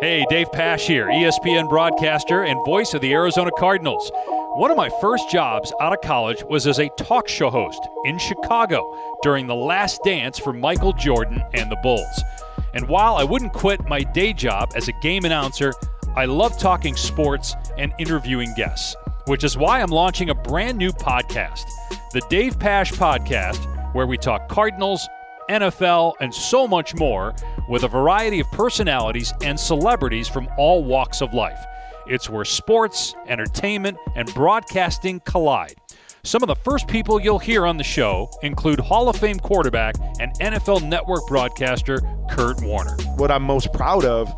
Hey, Dave Pasch here, ESPN broadcaster and voice of the Arizona Cardinals. One of my first jobs out of college was as a talk show host in Chicago during the last dance for Michael Jordan and the Bulls. And while I wouldn't quit my day job as a game announcer, I love talking sports and interviewing guests, which is why I'm launching a brand new podcast, the Dave Pasch Podcast, where we talk Cardinals, NFL, and so much more with a variety of personalities and celebrities from all walks of life. It's where sports, entertainment, and broadcasting collide. Some of the first people you'll hear on the show include Hall of Fame quarterback and NFL Network broadcaster Kurt Warner. What I'm most proud of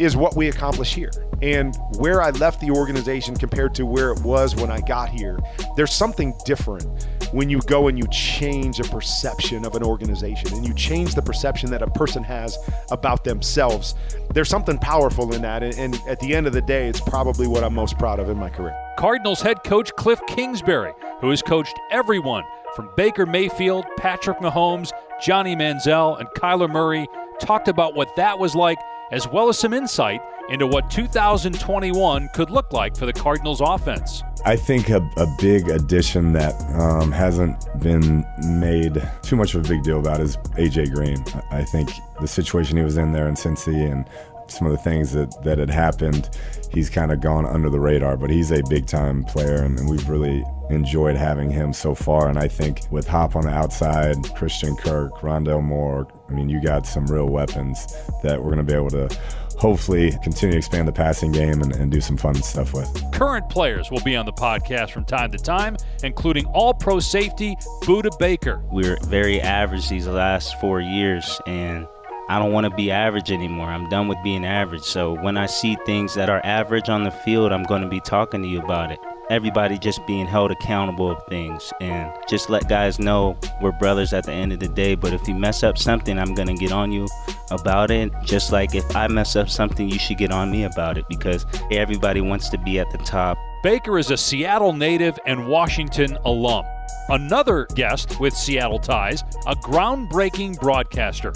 is what we accomplish here and where I left the organization compared to where it was when I got here. There's something different when you go and you change a perception of an organization and you change the perception that a person has about themselves. There's something powerful in that. And, at the end of the day, it's probably what I'm most proud of in my career. Cardinals head coach Cliff Kingsbury, who has coached everyone from Baker Mayfield, Patrick Mahomes, Johnny Manziel, and Kyler Murray, talked about what that was like, as well as some insight into what 2021 could look like for the Cardinals offense. I think a, a big addition that um, hasn't been made too much of a big deal about is AJ Green. I think the situation he was in there in Cincy and some of the things that, that had happened, he's kind of gone under the radar, but he's a big time player, and, and, we've really enjoyed having him so far. And I think with Hop on the outside, Christian Kirk, Rondale Moore, I mean, you got some real weapons that we're going to be able to hopefully continue to expand the passing game and, and, do some fun stuff with. Current players will be on the podcast from time to time, including all pro safety Budda Baker. We're very average these last four years, and I don't want to be average anymore. I'm done with being average. So when I see things that are average on the field, I'm going to be talking to you about it. Everybody just being held accountable of things and just let guys know we're brothers at the end of the day. But if you mess up something, I'm going to get on you about it. Just like if I mess up something, you should get on me about it because everybody wants to be at the top. Baker is a Seattle native and Washington alum. Another guest with Seattle ties, a groundbreaking broadcaster,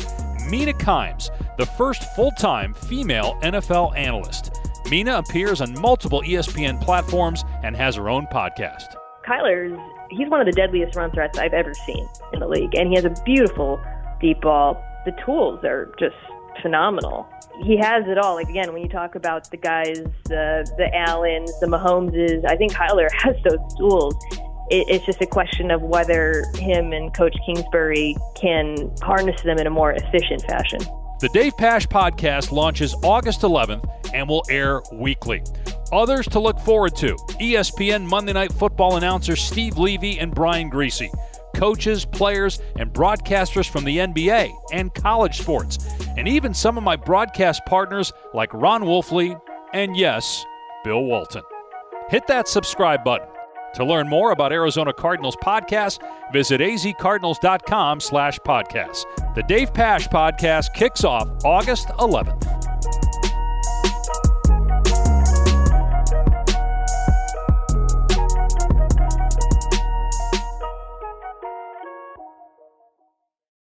Mina Kimes, the first full time female NFL analyst. Mina appears on multiple ESPN platforms and has her own podcast. Kyler's, he's one of the deadliest run threats I've ever seen in the league, and he has a beautiful deep ball. The tools are just phenomenal. He has it all. Like again, when you talk about the guys, the the Allens, the Mahomeses, I think Kyler has those tools it, it's just a question of whether him and Coach Kingsbury can harness them in a more efficient fashion. The Dave Pasch podcast launches August 11th and will air weekly. Others to look forward to ESPN Monday Night Football announcers Steve Levy and Brian Griese coaches, players, and broadcasters from the NBA and college sports, and even some of my broadcast partners like Ron Wolfley and, yes, Bill Walton. Hit that subscribe button to learn more about Arizona Cardinals podcasts, visit azcardinals.com slash podcasts. The Dave Pasch podcast kicks off August 11th.